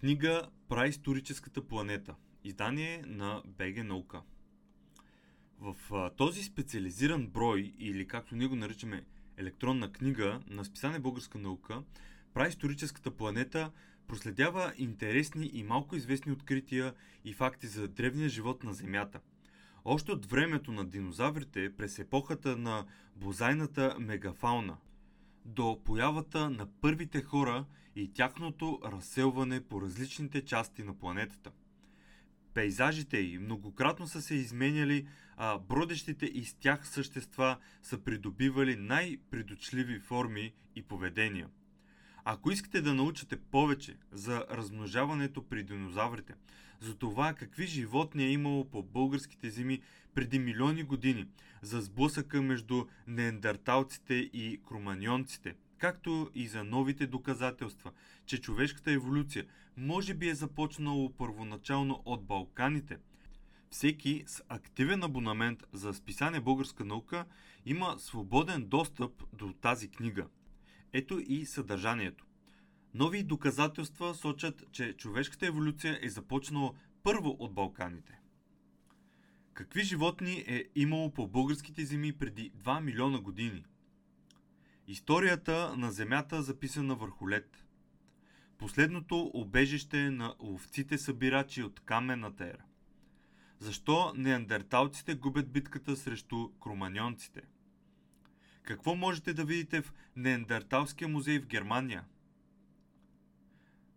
Книга Праисторическата планета. Издание на БГ Наука. В а, този специализиран брой, или както ние го наричаме електронна книга на списание Българска наука, Праисторическата планета проследява интересни и малко известни открития и факти за древния живот на Земята. Още от времето на динозаврите, през епохата на бозайната мегафауна – до появата на първите хора и тяхното разселване по различните части на планетата. Пейзажите й многократно са се изменяли, а бродещите из тях същества са придобивали най-предочливи форми и поведения. Ако искате да научите повече за размножаването при динозаврите, за това какви животни е имало по българските земи преди милиони години, за сблъсъка между неандерталците и кроманьонците, както и за новите доказателства, че човешката еволюция може би е започнало първоначално от Балканите. Всеки с активен абонамент за списание Българска наука има свободен достъп до тази книга. Ето и съдържанието. Нови доказателства сочат, че човешката еволюция е започнала първо от Балканите. Какви животни е имало по българските земи преди 2 милиона години? Историята на Земята записана върху лед. Последното обежище на ловците събирачи от каменната ера. Защо неандерталците губят битката срещу кроманьонците? Какво можете да видите в Неандерталския музей в Германия –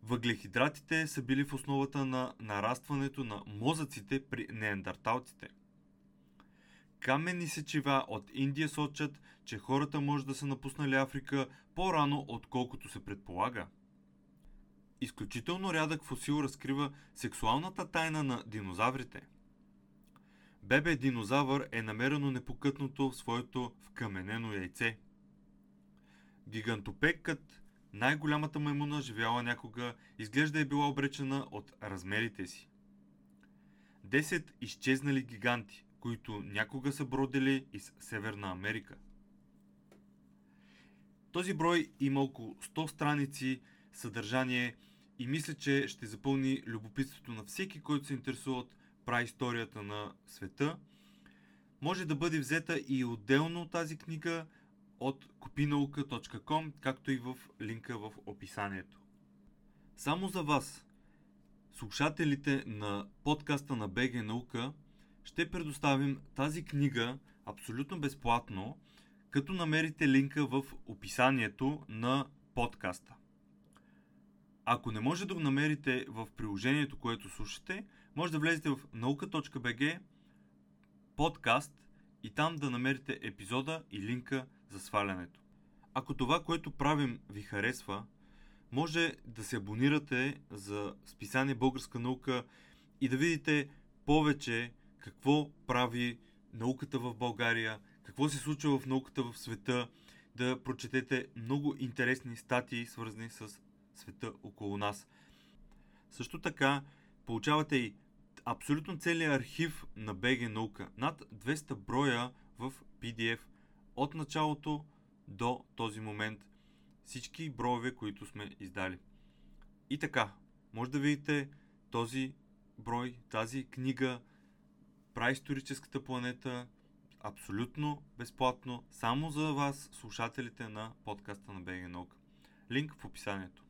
Въглехидратите са били в основата на нарастването на мозъците при неандерталците. Каменни сечива от Индия сочат, че хората може да са напуснали Африка по-рано, отколкото се предполага. Изключително рядък фосил разкрива сексуалната тайна на динозаврите. Бебе динозавър е намерено непокътното в своето вкаменено яйце. Гигантопекът най-голямата маймуна, живяла някога, изглежда е била обречена от размерите си. Десет изчезнали гиганти, които някога са бродили из Северна Америка. Този брой има около 100 страници съдържание и мисля, че ще запълни любопитството на всеки, който се интересува от праисторията на света. Може да бъде взета и отделно тази книга – от kopinauka.com, както и в линка в описанието. Само за вас, слушателите на подкаста на БГ Наука, ще предоставим тази книга абсолютно безплатно, като намерите линка в описанието на подкаста. Ако не може да го намерите в приложението, което слушате, може да влезете в nauka.bg подкаст и там да намерите епизода и линка за свалянето. Ако това, което правим, ви харесва, може да се абонирате за списание Българска наука и да видите повече какво прави науката в България, какво се случва в науката в света, да прочетете много интересни статии, свързани с света около нас. Също така, получавате и абсолютно целият архив на БГ наука. Над 200 броя в PDF от началото до този момент всички броеве, които сме издали. И така, може да видите този брой, тази книга, праисторическата планета, абсолютно безплатно, само за вас, слушателите на подкаста на БГ Наука. Линк в описанието.